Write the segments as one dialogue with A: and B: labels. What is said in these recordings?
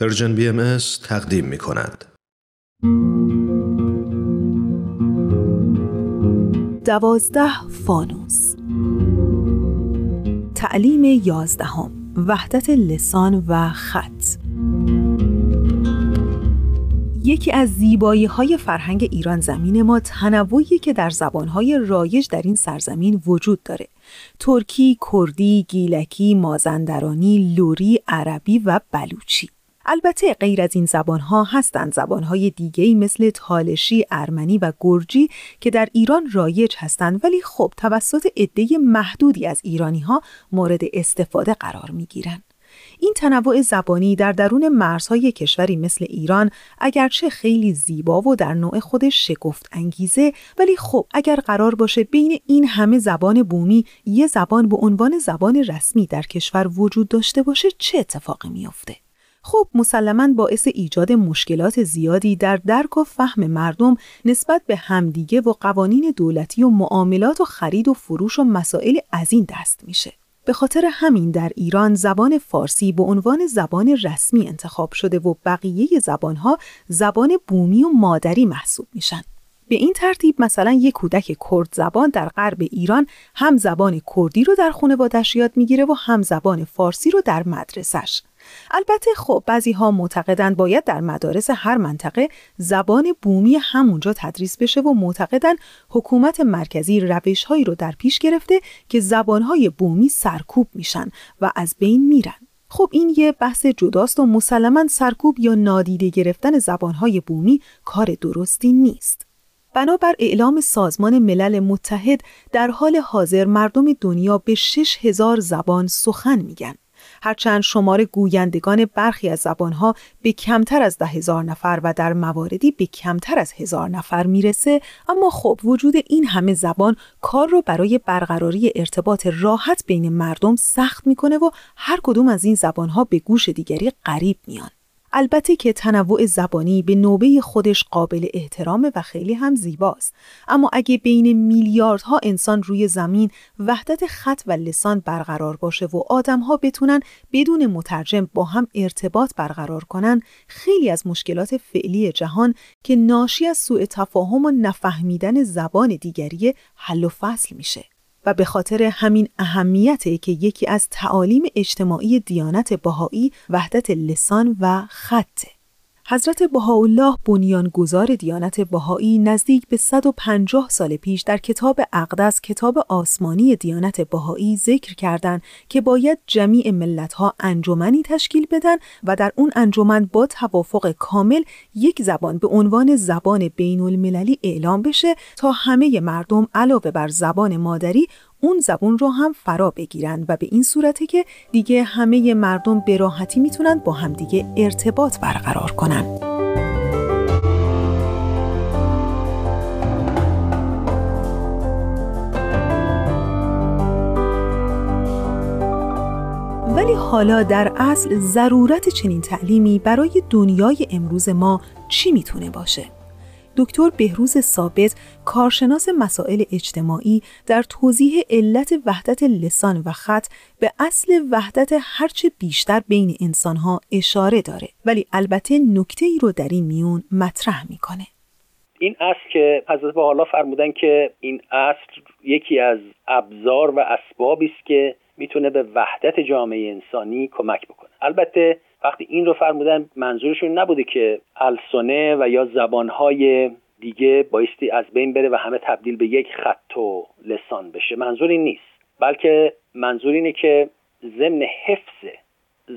A: Persian BMS تقدیم می کند.
B: دوازده فانوس. تعلیم یازدهم. وحدت لسان و خط. یکی از زیبایی های فرهنگ ایران زمین ما تنوعی که در زبانهای رایج در این سرزمین وجود داره. ترکی، کردی، گیلکی، مازندرانی، لری، عربی و بلوچی. البته غیر از این زبانها هستند زبانهای دیگهی مثل تالشی، ارمنی و گرجی که در ایران رایج هستند ولی خب توسط عده محدودی از ایرانی ها مورد استفاده قرار می گیرن. این تنوع زبانی در درون مرزهای کشوری مثل ایران اگرچه خیلی زیبا و در نوع خودش شگفت انگیزه ولی خب اگر قرار باشه بین این همه زبان بومی یه زبان به عنوان زبان رسمی در کشور وجود داشته باشه چه اتفاقی میافته؟ خب مسلما باعث ایجاد مشکلات زیادی در درک و فهم مردم نسبت به همدیگه و قوانین دولتی و معاملات و خرید و فروش و مسائل از این دست میشه. به خاطر همین در ایران زبان فارسی به عنوان زبان رسمی انتخاب شده و بقیه زبانها زبان بومی و مادری محسوب میشن. به این ترتیب مثلا یک کودک کرد زبان در غرب ایران هم زبان کردی رو در خانوادش یاد می‌گیره و هم زبان فارسی رو در مدرسش. البته خب بعضی ها معتقدند باید در مدارس هر منطقه زبان بومی همونجا تدریس بشه و معتقدند حکومت مرکزی روش هایی رو در پیش گرفته که زبانهای بومی سرکوب میشن و از بین میرن. خب این یه بحث جداست و مسلما سرکوب یا نادیده گرفتن زبانهای بومی کار درستی نیست. بنابر اعلام سازمان ملل متحد در حال حاضر مردم دنیا به 6000 زبان سخن میگن. هرچند شمار گویندگان برخی از زبانها به کمتر از ده هزار نفر و در مواردی به کمتر از هزار نفر می‌رسه اما خب وجود این همه زبان کار رو برای برقراری ارتباط راحت بین مردم سخت می‌کنه و هر کدوم از این زبانها به گوش دیگری قریب میان. البته که تنوع زبانی به نوبه خودش قابل احترامه و خیلی هم زیباست. اما اگه بین میلیاردها انسان روی زمین وحدت خط و لسان برقرار باشه و آدمها بتونن بدون مترجم با هم ارتباط برقرار کنن خیلی از مشکلات فعلی جهان که ناشی از سوء تفاهم و نفهمیدن زبان دیگری حل و فصل میشه. و به خاطر همین اهمیته که یکی از تعالیم اجتماعی دیانت بهایی وحدت لسان و خطه. حضرت بهاءالله بنیانگذار دیانت بهایی نزدیک به 150 سال پیش در کتاب اقدس کتاب آسمانی دیانت بهایی ذکر کردند که باید جمیع ملتها انجمنی تشکیل بدن و در اون انجمن با توافق کامل یک زبان به عنوان زبان بین المللی اعلام بشه تا همه مردم علاوه بر زبان مادری اون زبون رو هم فرا بگیرن و به این صورته که دیگه همه مردم به راحتی می‌تونن با همدیگه ارتباط برقرار کنن. ولی حالا در اصل ضرورت چنین تعلیمی برای دنیای امروز ما چی می‌تونه باشه؟ دکتر بهروز ثابت کارشناس مسائل اجتماعی در توضیح علت وحدت لسان و خط به اصل وحدت هرچه بیشتر بین انسانها اشاره داره. ولی البته نکته ای رو در این میون مطرح می‌کنه.
C: این اصل که حضرت حالا فرمودن که این اصل یکی از ابزار و اسبابی است که می‌تونه به وحدت جامعه انسانی کمک بکنه. البته وقتی این رو فرمودن منظورشون نبوده که السنه و یا زبانهای دیگه بایستی از بین بره و همه تبدیل به یک خط و لسان بشه. منظور این نیست. بلکه منظور اینه که ضمن حفظ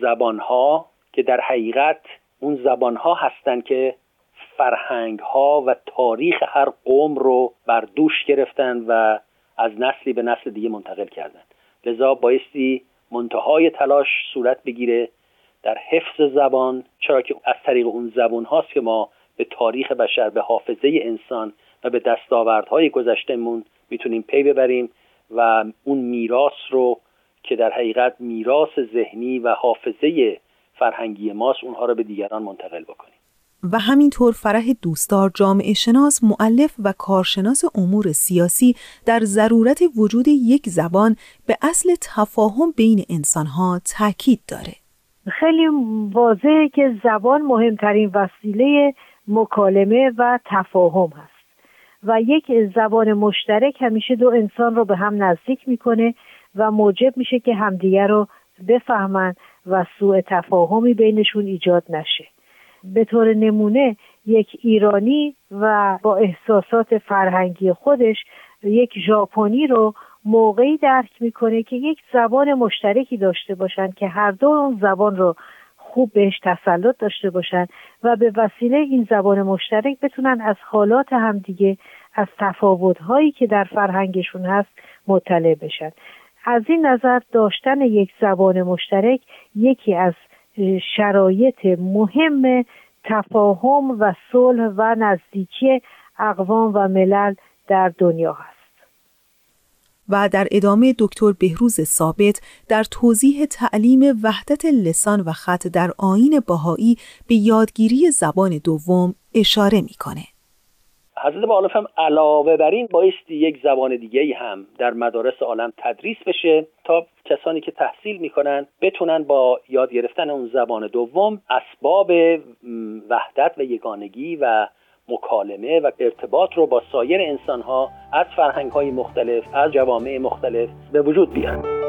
C: زبانها که در حقیقت اون زبانها هستن که فرهنگ ها و تاریخ هر قوم رو بر دوش گرفتن و از نسلی به نسل دیگه منتقل کردن. لذا بایستی منتهای تلاش صورت بگیره در حفظ زبان چرا که از طریق اون زبان هاست که ما به تاریخ بشر به حافظه انسان و به دستاوردهای گذشتهمون می‌تونیم پی ببریم و اون میراث رو که در حقیقت میراث ذهنی و حافظه فرهنگی ماست اونها رو به دیگران منتقل بکنیم.
B: و همینطور فرح دوستار جامعه شناس معلف و کارشناس امور سیاسی در ضرورت وجود یک زبان به اصل تفاهم بین انسانها تاکید داره.
D: خیلی واضحه که زبان مهمترین وسیله مکالمه و تفاهم هست. و یک زبان مشترک همیشه دو انسان رو به هم نزدیک می‌کنه و موجب میشه که همدیگر رو بفهمن و سوء تفاهمی بینشون ایجاد نشه. به طور نمونه یک ایرانی و با احساسات فرهنگی خودش یک ژاپنی رو موقعی درک می‌کنه که یک زبان مشترکی داشته باشن که هر دو اون زبان رو خوب بهش تسلط داشته باشن و به وسیله این زبان مشترک بتونن از حالات همدیگه از تفاوتهایی که در فرهنگشون هست مطلع بشن. از این نظر داشتن یک زبان مشترک یکی از شرایط مهم تفاهم و صلح و نزدیکی اقوام و ملل در دنیا هست.
B: و در ادامه دکتر بهروز ثابت در توضیح تعلیم وحدت لسان و خط در آین باهایی به یادگیری زبان دوم اشاره می‌کنه.
C: حضرت بالف هم علاوه بر این بایستی یک زبان دیگه هم در مدارس عالم تدریس بشه تا کسانی که تحصیل می‌کنن بتونن با یاد گرفتن اون زبان دوم اسباب وحدت و یگانگی و مکالمه و ارتباط رو با سایر انسانها از فرهنگ های مختلف از جوامع مختلف به وجود بیارن.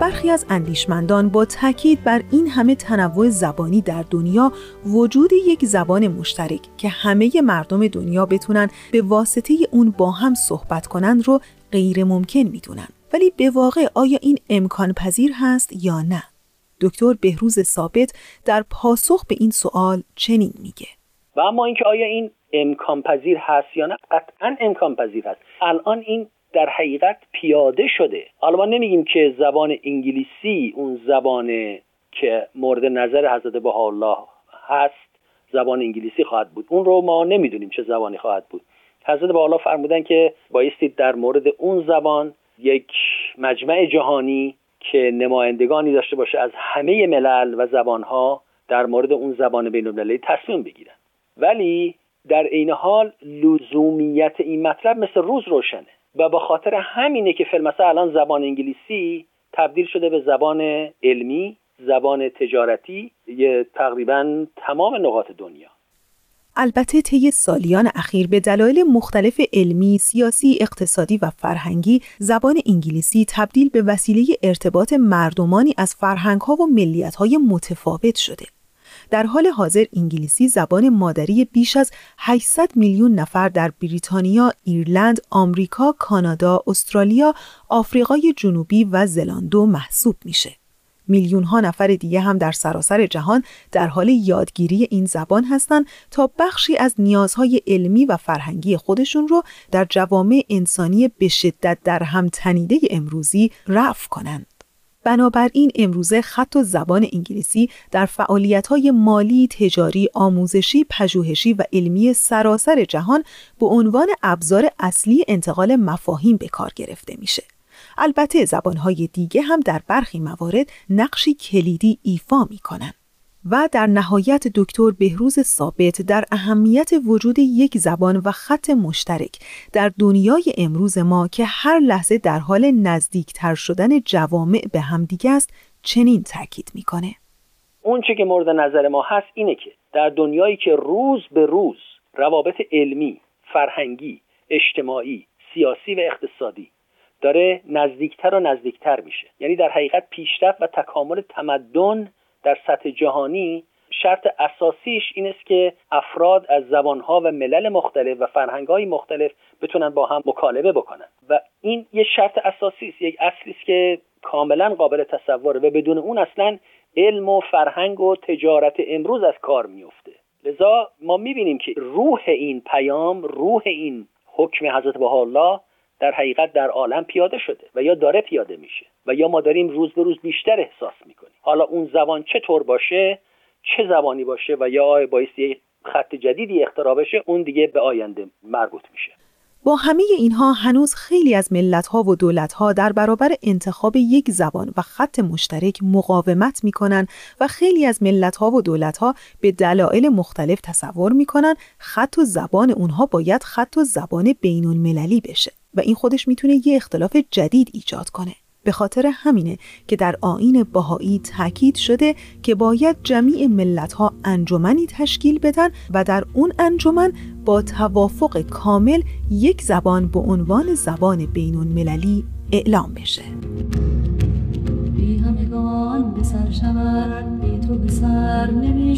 B: برخی از اندیشمندان با تاکید بر این همه تنوع زبانی در دنیا وجود یک زبان مشترک که همه مردم دنیا بتونن به واسطه اون با هم صحبت کنند رو غیر ممکن می‌دونن. ولی به واقع آیا این امکان پذیر هست یا نه؟ دکتر بهروز ثابت در پاسخ به این سوال چنین میگه.
C: و اما اینکه آیا این امکان پذیر هست یا نه قطعا امکان پذیر هست الان این در حقیقت پیاده شده. حالا ما نمیگیم که زبان انگلیسی اون زبان که مورد نظر حضرت الله هست زبان انگلیسی خواهد بود. اون رو ما نمی‌دونیم چه زبانی خواهد بود. حضرت الله فرمودن که بایستی در مورد اون زبان یک مجمع جهانی که نمایندگانی داشته باشه از همه ملل و زبانها در مورد اون زبان بین المللی تصمیم بگیرن. ولی در عین حال لزومیت این مطلب مثل روز روشنه و به خاطر همینه که فیلم الان زبان انگلیسی تبدیل شده به زبان علمی زبان تجارتی یه تقریبا تمام نقاط دنیا.
B: البته طی سالیان اخیر به دلایل مختلف علمی، سیاسی، اقتصادی و فرهنگی زبان انگلیسی تبدیل به وسیله ارتباط مردمانی از فرهنگها و ملیتهای متفاوت شده. در حال حاضر انگلیسی زبان مادری بیش از 800 میلیون نفر در بریتانیا، ایرلند، آمریکا، کانادا، استرالیا، آفریقای جنوبی و زلاندو محسوب میشه. میلیون ها نفر دیگه هم در سراسر جهان در حال یادگیری این زبان هستند تا بخشی از نیازهای علمی و فرهنگی خودشون رو در جوامع انسانی به شدت در هم تنیده امروزی رفع کنند. بنابراین امروزه خط و زبان انگلیسی در فعالیت‌های مالی، تجاری، آموزشی، پژوهشی و علمی سراسر جهان به عنوان ابزار اصلی انتقال مفاهیم به کار گرفته میشه. البته زبانهای دیگه هم در برخی موارد نقشی کلیدی ایفا می کنن. و در نهایت دکتر بهروز ثابت در اهمیت وجود یک زبان و خط مشترک در دنیای امروز ما که هر لحظه در حال نزدیکتر شدن جوامع به همدیگه است چنین تاکید می‌کنه
C: اون چه که مورد نظر ما هست اینه که در دنیایی که روز به روز روابط علمی، فرهنگی، اجتماعی، سیاسی و اقتصادی داره نزدیکتر و نزدیکتر میشه. یعنی در حقیقت پیشرفت و تکامل تمدن در سطح جهانی شرط اساسیش این است که افراد از زبانها و ملل مختلف و فرهنگهای مختلف بتونن با هم مکالمه بکنن. و این یه شرط اساسی است یک اصلی است که کاملا قابل تصوره و بدون اون اصلا علم و فرهنگ و تجارت امروز از کار میفته لذا ما می‌بینیم که روح این پیام روح این حکم حضرت الله در حقیقت در عالم پیاده شده و یا داره پیاده میشه و یا ما داریم روز به روز بیشتر احساس می‌کنیم. حالا اون زبان چطور باشه چه زبانی باشه و یا بایستی خط جدیدی اختراع بشه اون دیگه به آینده مربوط میشه.
B: با همه اینها هنوز خیلی از ملتها و دولتها در برابر انتخاب یک زبان و خط مشترک مقاومت می‌کنن و خیلی از ملتها و دولتها به دلایل مختلف تصور می‌کنن خط و زبان اونها باید خط و زبان بین المللی بشه. و این خودش می‌تونه یه اختلاف جدید ایجاد کنه. به خاطر همینه که در آین باهایی تاکید شده که باید جمیع ملتها انجمنی تشکیل بدن و در اون انجمن با توافق کامل یک زبان به عنوان زبان بین المللی اعلام بشه. بی همگان به سر شود بی تو به سر نمی